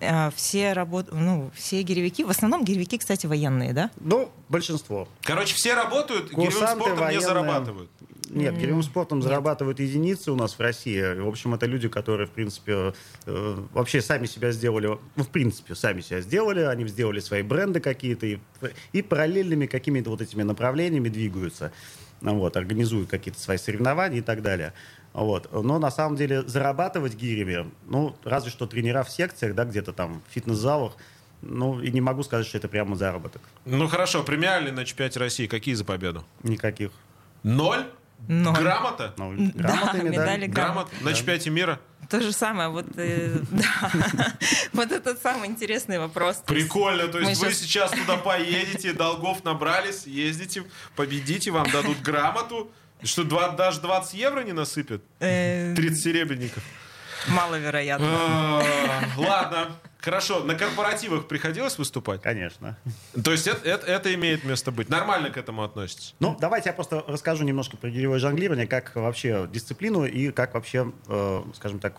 А, Все работ... ну, все гиревики, в основном гиревики, кстати, военные, да?
Ну, большинство.
Короче, все работают, гиревым спортом не
военные.
зарабатывают.
Нет, гиревым спортом зарабатывают единицы у нас в России. В общем, это люди, которые, в принципе, э, вообще сами себя сделали, ну, в принципе, сами себя сделали, они сделали свои бренды какие-то и, и параллельными какими-то вот этими направлениями двигаются. Ну, вот, организуют какие-то свои соревнования и так далее. Вот. Но на самом деле зарабатывать гирями, ну, разве что тренера в секциях, да, где-то там в фитнес-залах, ну, и не могу сказать, что это прямо заработок.
Ну хорошо, премиальные на чемпионате России какие за победу?
Никаких.
Ноль?
Ноль.
Грамота?
Ну,
Да,
грамоты, медали.
медали,
Грамот на чемпионате мира?
То же самое, вот, э, [laughs] да. вот этот самый интересный вопрос.
Прикольно, то есть
мы
вы
щас-
сейчас туда поедете, долгов набрались, ездите, победите, вам дадут грамоту. Что, два- даже 20 евро не насыпят?
э,
30 серебряников.
Маловероятно.
А, Ладно, хорошо. На корпоративах приходилось выступать?
Конечно.
То есть это, это- это имеет место быть. Нормально к этому относитесь?
Ну, давайте я просто расскажу немножко про гиревое жонглирование, как вообще дисциплину и как вообще, э, скажем так,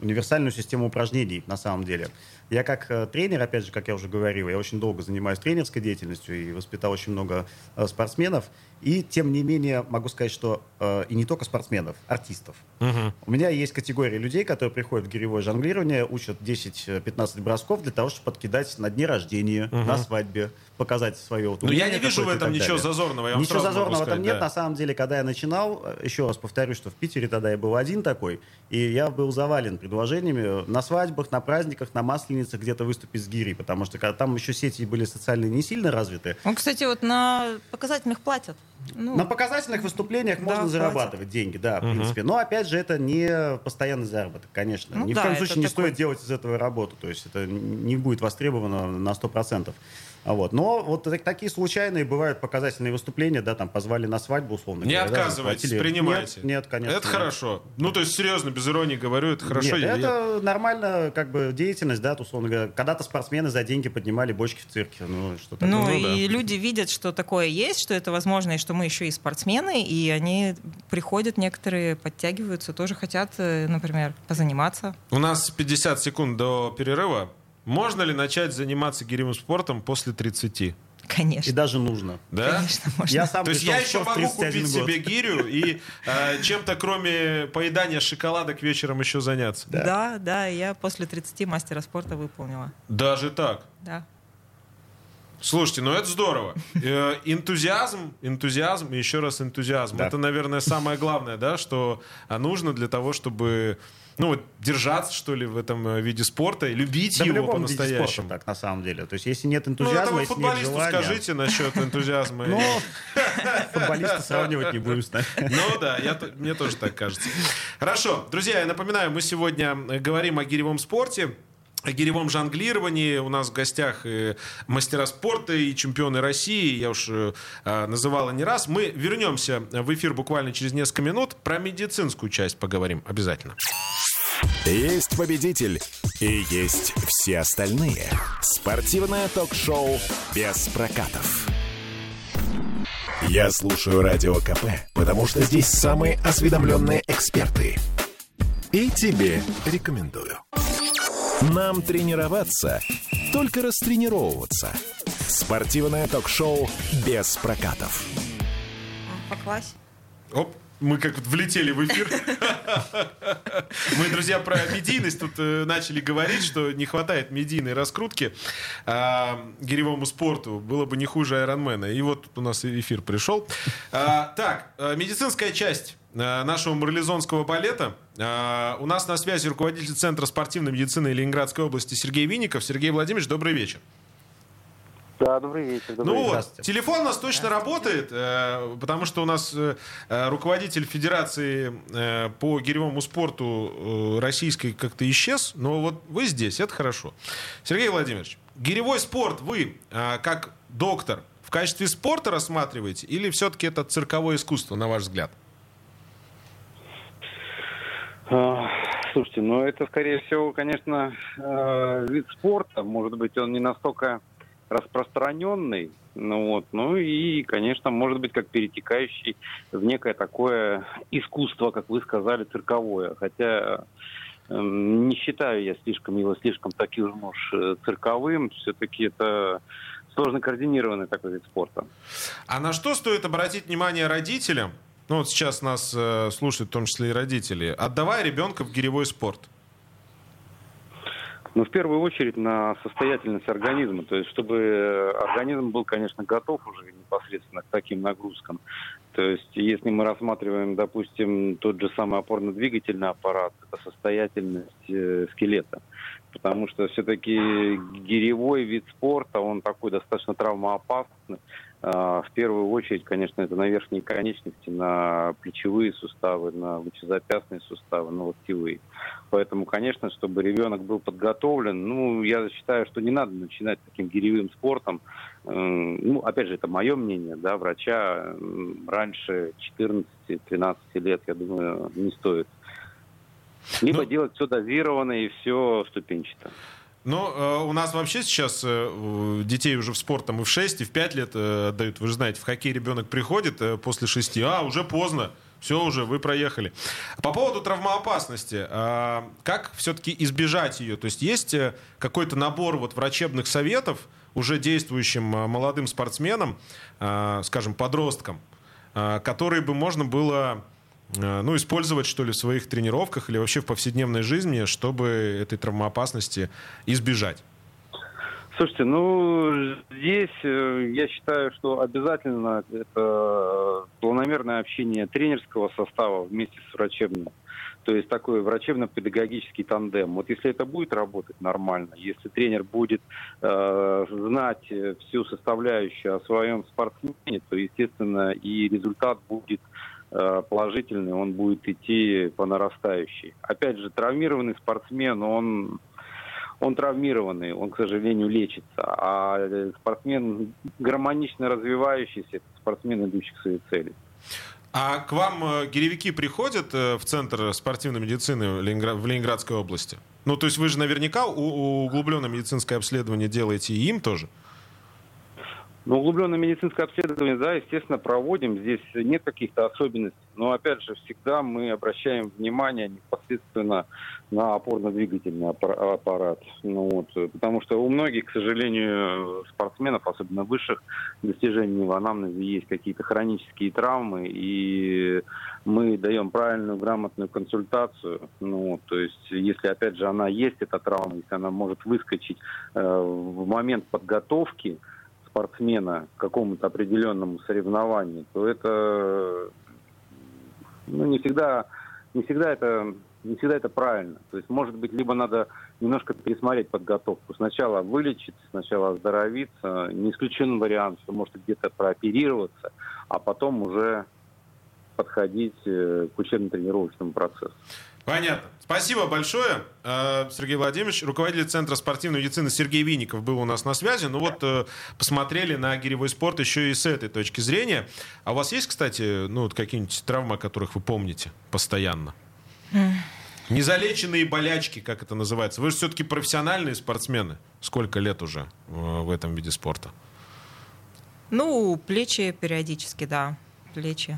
универсальную систему упражнений на самом деле. Я как э, тренер, опять же, как я уже говорил, я очень долго занимаюсь тренерской деятельностью и воспитал очень много э, спортсменов. И, тем не менее, могу сказать, что э, и не только спортсменов, артистов. У меня есть категория людей, которые приходят в гиревое жонглирование, учат 10-15 бросков для того, чтобы подкидать на дне рождения, на свадьбе, показать свое вот
Ну, я
умение
не вижу в этом ничего
далее.
зазорного, я вам
Ничего зазорного
сказать,
нет.
да.
На самом деле, когда я начинал, э, еще раз повторюсь, что в Питере тогда я был один такой, и я был завален предложениями на свадьбах, на праздниках, на масленицах где-то выступить с гирей, потому что когда там еще сети были социальные не сильно развиты.
Ну, кстати, вот на показательных платят. Ну,
На показательных выступлениях
Да,
можно зарабатывать деньги, да, в принципе. Но, опять же, это не постоянный заработок, конечно.
Ну
Ни
да,
в коем случае не
такой-
стоит делать из этого работу. То есть это не будет востребовано на 100%. А Вот. Но вот так- такие случайные бывают показательные выступления, да, там позвали на свадьбу, условно
Не
говоря. да,
отказывайтесь,
заплатили.
принимайте.
Нет, нет, конечно.
Это
нет.
хорошо. Ну, то есть, серьезно, без иронии говорю, это хорошо.
Нет,
Я- я-
это нормально, как бы, деятельность, да, условно говоря. Когда-то спортсмены за деньги поднимали бочки в цирке. Ну, что такое.
Ну,
Ну,
и
да.
люди видят, что такое есть, что это возможно, и что мы еще и спортсмены, и они приходят, некоторые подтягиваются, тоже хотят, э, например, позаниматься.
У нас 50 секунд до перерыва. Можно ли начать заниматься гиревым спортом после 30?
Конечно.
И даже нужно.
Да?
Конечно, можно.
Я сам
То есть я еще могу
31
купить
год.
себе гирю и э, чем-то кроме поедания шоколадок вечером еще заняться.
Да. да, я после 30 мастера спорта выполнила.
Даже так.
Да.
Слушайте, ну это здорово. Э, Энтузиазм, энтузиазм и еще раз энтузиазм.
Да.
Это, наверное, самое главное, да, что нужно для того, чтобы ну, вот, держаться, что ли, в этом э, виде спорта и любить
Да
его по-настоящему.
так, на самом деле. То есть, если нет
Ну,
энтузиазма,
этому
если нет
футболисту
желания...
скажите насчет энтузиазма.
Ну, [laughs] футболиста сравнивать не будем с нами. [laughs]
Ну да, мне тоже так кажется. Хорошо, друзья, я напоминаю, мы сегодня э, говорим о гиревом спорте. О гиревом жонглировании у нас в гостях и мастера спорта и чемпионы России, я уж э, э, называла не раз. Мы вернемся в эфир буквально через несколько минут, про медицинскую часть поговорим обязательно.
Есть победитель и есть все остальные. Спортивное ток-шоу без прокатов. Я слушаю Радио КП, потому что здесь самые осведомленные эксперты. И тебе рекомендую. Нам тренироваться, только растренировываться. Спортивное ток-шоу без прокатов.
По классе.
Оп, мы как вот влетели в эфир. Мы, друзья, про медийность тут э, начали говорить, что не хватает медийной раскрутки а, гиревому спорту. Было бы не хуже Айронмена. И вот у нас эфир пришел. А, так, э, медицинская часть э, нашего марлезонского балета. А, у нас на связи руководитель Центра спортивной медицины Ленинградской области Сергей Винников. Сергей Владимирович, добрый вечер.
Да, добрый вечер. Добрый
Ну
вечер.
вот, телефон у нас точно работает, э, потому что у нас э, э, руководитель Федерации э, по гиревому спорту э, российской как-то исчез, но вот вы здесь, это хорошо. Сергей Владимирович, гиревой спорт вы, э, как доктор, в качестве спорта рассматриваете или все-таки это цирковое искусство, на ваш взгляд?
А, Слушайте, ну это, скорее всего, конечно, э, вид спорта. Может быть, он не настолько распространенный. Ну вот, ну и, конечно, может быть, как перетекающий в некое такое искусство, как вы сказали, цирковое. Хотя эм, не считаю я слишком его слишком таким уж э, цирковым. Все-таки это сложно координированный такой вид спорта.
А на что стоит обратить внимание родителям? Ну вот сейчас нас э, слушают в том числе и родители, отдавая ребенка в гиревой спорт.
Ну, в первую очередь на состоятельность организма. То есть, чтобы э, организм был, конечно, готов уже непосредственно к таким нагрузкам. То есть, если мы рассматриваем, допустим, тот же самый опорно-двигательный аппарат, это состоятельность э, скелета. Потому что все-таки гиревой вид спорта, он такой достаточно травмоопасный. А, В первую очередь, конечно, это на верхние конечности, на плечевые суставы, на лучезапястные суставы, на локтевые. Поэтому, конечно, чтобы ребенок был подготовлен, ну, я считаю, что не надо начинать таким гиревым спортом. М, Ну, опять же, это мое мнение, да, врача раньше 14-13 лет, я думаю, не стоит. Либо
Ну-
делать все дозированно и все ступенчато.
Ну, э, у нас вообще сейчас э, детей уже в спорт там и в 6, и в 5 лет э, отдают. Вы же знаете, в хоккей ребенок приходит э, после 6, а, уже поздно, все уже, вы проехали. По поводу травмоопасности, а, как все-таки избежать ее? То есть есть э, какой-то набор вот врачебных советов уже действующим э, молодым спортсменам, э, скажем, подросткам, э, которые бы можно было э, ну, использовать, что ли, в своих тренировках или вообще в повседневной жизни, чтобы этой травмоопасности избежать?
Слушайте, ну здесь э, я считаю, что обязательно это планомерное общение тренерского состава вместе с врачебным. То есть такой врачебно-педагогический тандем. Вот если это будет работать нормально, если тренер будет э, знать э, всю составляющую о своем спортсмене, то, естественно, и результат будет э, положительный, он будет идти по нарастающей. Опять же, травмированный спортсмен, он он травмированный, он, к сожалению, лечится. А э, спортсмен гармонично развивающийся, это спортсмен, идущий к своей цели.
А к вам э, гиревики приходят э, в Центр спортивной медицины в, Ленингра- в Ленинградской области? Ну, то есть вы же наверняка углубленное медицинское обследование делаете и им тоже?
Ну, углубленное медицинское обследование, да, естественно, проводим. Здесь нет каких-то особенностей. Но, опять же, всегда мы обращаем внимание непосредственно на опорно-двигательный аппарат. Ну, вот, потому что у многих, к сожалению, спортсменов, особенно высших достижений в анамнезе, есть какие-то хронические травмы, и мы даем правильную, грамотную консультацию. Ну, то есть, если, опять же, она есть, эта травма, если она может выскочить э, в момент подготовки, спортсмена к какому-то определенному соревнованию, то это ну, не всегда, не всегда это не всегда это правильно. То есть, может быть, либо надо немножко пересмотреть подготовку. Сначала вылечиться, сначала оздоровиться. Не исключен вариант, что может где-то прооперироваться, а потом уже подходить э, к учебно-тренировочному процессу.
Понятно. Спасибо большое, э, Сергей Владимирович. Руководитель Центра спортивной медицины Сергей Винников был у нас на связи. Ну вот э, посмотрели на гиревой спорт еще и с этой точки зрения. А у вас есть, кстати, ну вот какие-нибудь травмы, о которых вы помните постоянно? Незалеченные болячки, как это называется. Вы же все-таки профессиональные спортсмены. Сколько лет уже э, в этом виде спорта?
Ну, плечи периодически, да. Плечи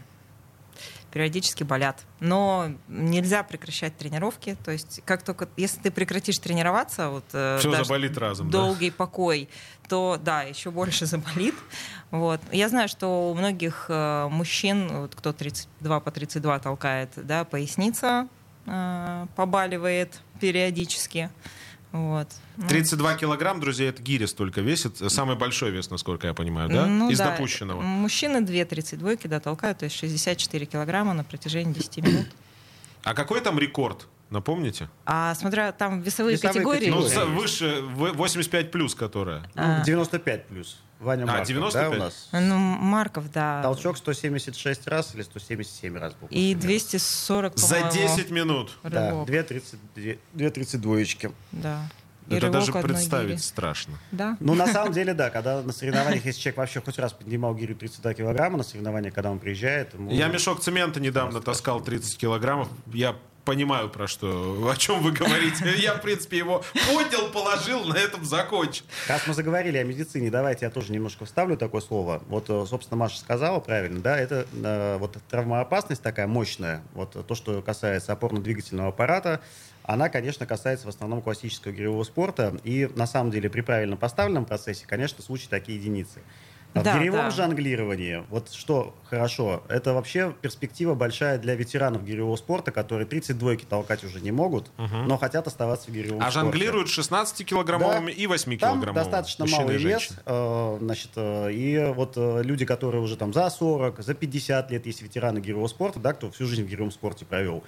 периодически болят. Но нельзя прекращать тренировки. То есть, как только, если ты прекратишь тренироваться, вот,
э, Все заболит разом.
Долгий
да?
покой, то да, еще больше [laughs] заболит. Вот. Я знаю, что у многих э, мужчин, вот, кто 32 по 32 толкает, да, поясница э, побаливает периодически. Вот.
32 килограмм, друзья, это гири столько весит. Самый большой вес, насколько я понимаю, да? Ну, Из да. допущенного.
Мужчины 2 32 да, толкают, то есть 64 килограмма на протяжении 10 минут.
А какой там рекорд? Напомните?
А смотря там весовые, весовые категории.
категории. Ну, выше 85 плюс, которая.
Ну, 95 плюс. Ваня Марков, а, 95? да, у нас?
Ну, Марков, да.
Толчок 176 раз или 177 раз был.
И 240,
За 10 минут.
Рывок. Да, 2,32 двоечки.
Да.
И Это даже представить гири. страшно.
Да.
Ну, на самом [laughs] деле, да, когда на соревнованиях, если человек вообще хоть раз поднимал гирю 32 килограмма на соревнованиях, когда он приезжает... Ему...
Я мешок цемента недавно таскал 30 килограммов. Я понимаю, про что, о чем вы говорите. [laughs] Я, в принципе, его поднял, положил, на этом закончил.
Раз мы заговорили о медицине, давайте я тоже немножко вставлю такое слово. Вот, э, собственно, Маша сказала правильно, да, это э, вот травмоопасность такая мощная, вот то, что касается опорно-двигательного аппарата, она, конечно, касается в основном классического гиревого спорта, и на самом деле при правильно поставленном процессе, конечно, случаи такие единицы. А да, в гиревом да. жонглировании, вот что хорошо, это вообще перспектива большая для ветеранов гиревого спорта, которые 32-ки толкать уже не могут, угу. но хотят оставаться в гиревом
а
спорте.
А жонглируют 16-килограммовыми да, и 8-килограммовыми.
Там достаточно малый вес, э, значит, э, и вот э, люди, которые уже там за 40, за 50 лет, есть ветераны гиревого спорта, да, кто всю жизнь в гиревом спорте провел,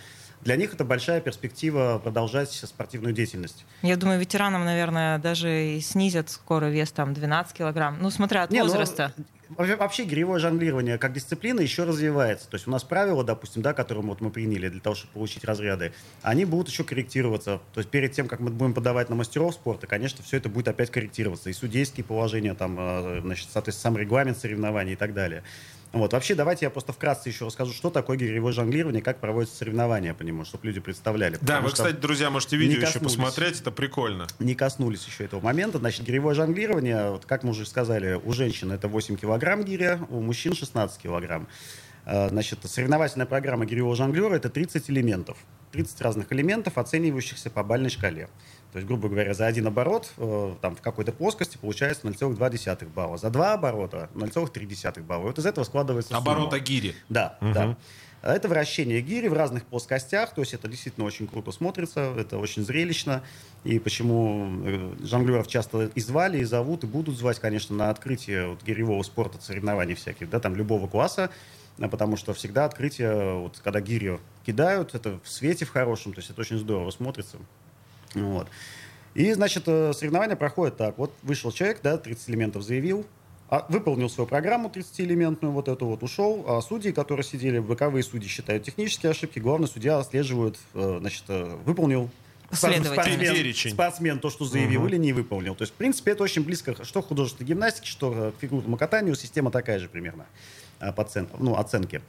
для них это большая перспектива продолжать спортивную деятельность.
Я думаю, ветеранам, наверное, даже и снизят скоро вес там 12 килограмм. Ну, смотря от Не, ну, возраста. Ну,
Вообще гиревое жонглирование как дисциплина еще развивается. То есть у нас правила, допустим, да, которые вот мы приняли для того, чтобы получить разряды, они будут еще корректироваться. То есть перед тем, как мы будем подавать на мастеров спорта, конечно, все это будет опять корректироваться. И судейские положения, там, э, значит, соответственно, сам регламент соревнований и так далее. Вот. Вообще, давайте я просто вкратце еще расскажу, что такое гиревое жонглирование, как проводятся соревнования по нему, чтобы люди представляли.
Да, вы, кстати, друзья, можете видео еще посмотреть, это прикольно.
Не коснулись еще этого момента. Значит, гиревое жонглирование, вот, как мы уже сказали, у женщин это 8 килограмм гиря, у мужчин 16 килограмм. Э, значит, соревновательная программа гиревого жонглера – это 30 элементов. 30 разных элементов, оценивающихся по бальной шкале. То есть, грубо говоря, за один оборот э, там, в какой-то плоскости получается 0,2 балла. За два оборота 0,3 балла. Вот из этого складывается
Оборота
сумма.
гири.
Да, угу. да. Это вращение гири в разных плоскостях, то есть это действительно очень круто смотрится, это очень зрелищно. И почему э, жонглеров часто и звали, и зовут, и будут звать, конечно, на открытие вот, гиревого спорта, соревнований всяких, да, там любого класса, а потому что всегда открытие, вот, когда гирю кидают, это в свете в хорошем, то есть это очень здорово смотрится. Вот. И, значит, э, соревнования проходят так. Вот вышел человек, да, 30 элементов заявил, а, выполнил свою программу 30-элементную, вот эту вот, ушел. А судьи, которые сидели, боковые судьи считают технические ошибки, главный судья отслеживает, э, значит, э, выполнил спортсмен, спортсмен то, что заявил угу. или не выполнил. То есть, в принципе, это очень близко, что к художественной гимнастике, что к фигурному катанию, система такая же примерно по оценке. Ну, оценки.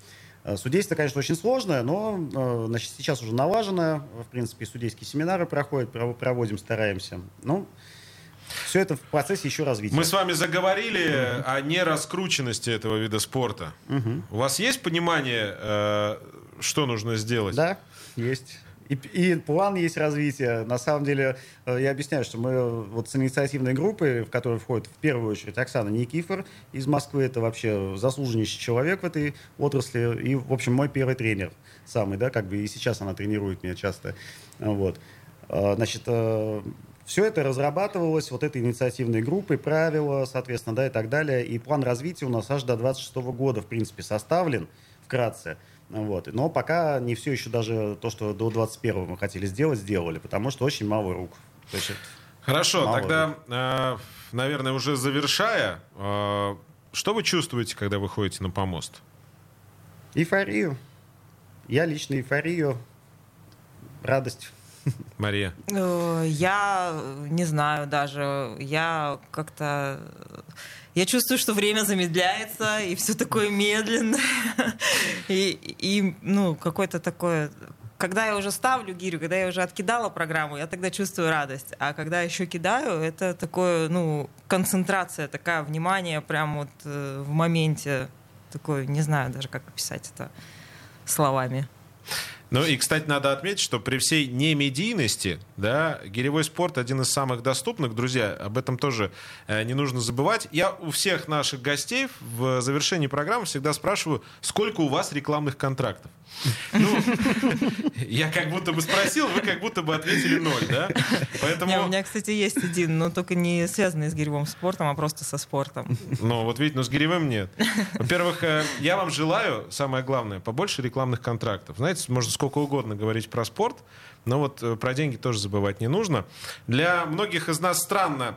Э, судейство, конечно, очень сложное, но э, значит, сейчас уже налажено. В принципе, судейские семинары проходят, проводим, стараемся. Ну, все это в процессе еще развития.
Мы с вами заговорили о нераскрученности этого вида спорта. У вас есть понимание, э, что нужно сделать?
Да, есть. И, и план есть развития. На самом деле, э, я объясняю, что мы вот с инициативной группой, в которую входит в первую очередь Оксана Никифор из Москвы, это вообще заслуженнейший человек в этой отрасли, и, в общем, мой первый тренер самый, да, как бы и сейчас она тренирует меня часто. Вот. Э, Значит, э, все это разрабатывалось вот этой инициативной группой, правила, соответственно, да, и так далее. И план развития у нас аж до 26 года, в принципе, составлен вкратце. Вот. Но пока не все еще даже то, что до 21 мы хотели сделать, сделали, потому что очень мало рук. То есть,
Хорошо,
Мало
тогда, э, наверное, уже завершая, э, что вы чувствуете, когда вы ходите на помост?
эйфорию. Я лично эйфорию, радость. [laughs]
Мария.
Э, Я не знаю даже. Я как-то... Я чувствую, что время замедляется, и все такое медленное. [laughs] И, и ну, какое-то такое... Когда я уже ставлю гирю, когда я уже откидала программу, я тогда чувствую радость. А когда еще кидаю, это такое, ну, концентрация такая, внимание прям вот э, в моменте. Такое, не знаю даже, как описать это словами.
Ну и, кстати, надо отметить, что при всей немедийности, да, гиревой спорт один из самых доступных, друзья, об этом тоже э, не нужно забывать. Я у всех наших гостей в завершении программы всегда спрашиваю, сколько у вас рекламных контрактов. Ну, [laughs] я как будто бы спросил, вы как будто бы ответили ноль, да?
Не,
Поэтому,
у меня, кстати, есть один, но только не связанный с гиревым спортом, а просто со спортом.
ну вот видите, но с гиревым нет. Во-первых, э, я вам желаю, самое главное, побольше рекламных контрактов. Знаете, можно сколько угодно говорить про спорт, но вот э, про деньги тоже забывать не нужно. Для многих из нас странно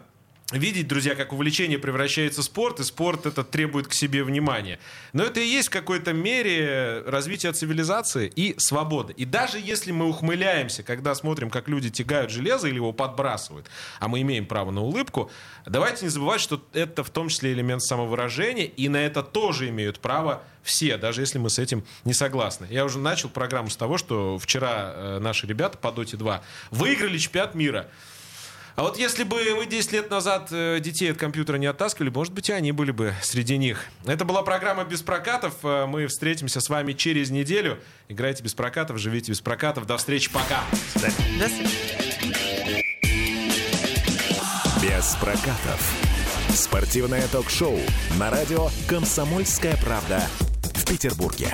видеть, друзья, как увлечение превращается в спорт, и спорт это требует к себе внимания. Но это и есть в какой-то мере развитие цивилизации и свободы. И даже если мы ухмыляемся, когда смотрим, как люди тягают железо или его подбрасывают, а мы имеем право на улыбку, давайте не забывать, что это в том числе элемент самовыражения, и на это тоже имеют право все, даже если мы с этим не согласны. Я уже начал программу с того, что вчера э, наши ребята по Доте 2 выиграли чемпионат мира. А вот если бы вы 10 лет назад э, детей от компьютера не оттаскивали, может быть, и они были бы среди них. Это была программа «Без прокатов». Э, Мы встретимся с вами через неделю. Играйте без прокатов, живите без прокатов. До встречи, пока.
До свидания.
Без прокатов. Спортивное ток-шоу на радио «Комсомольская правда» в Петербурге.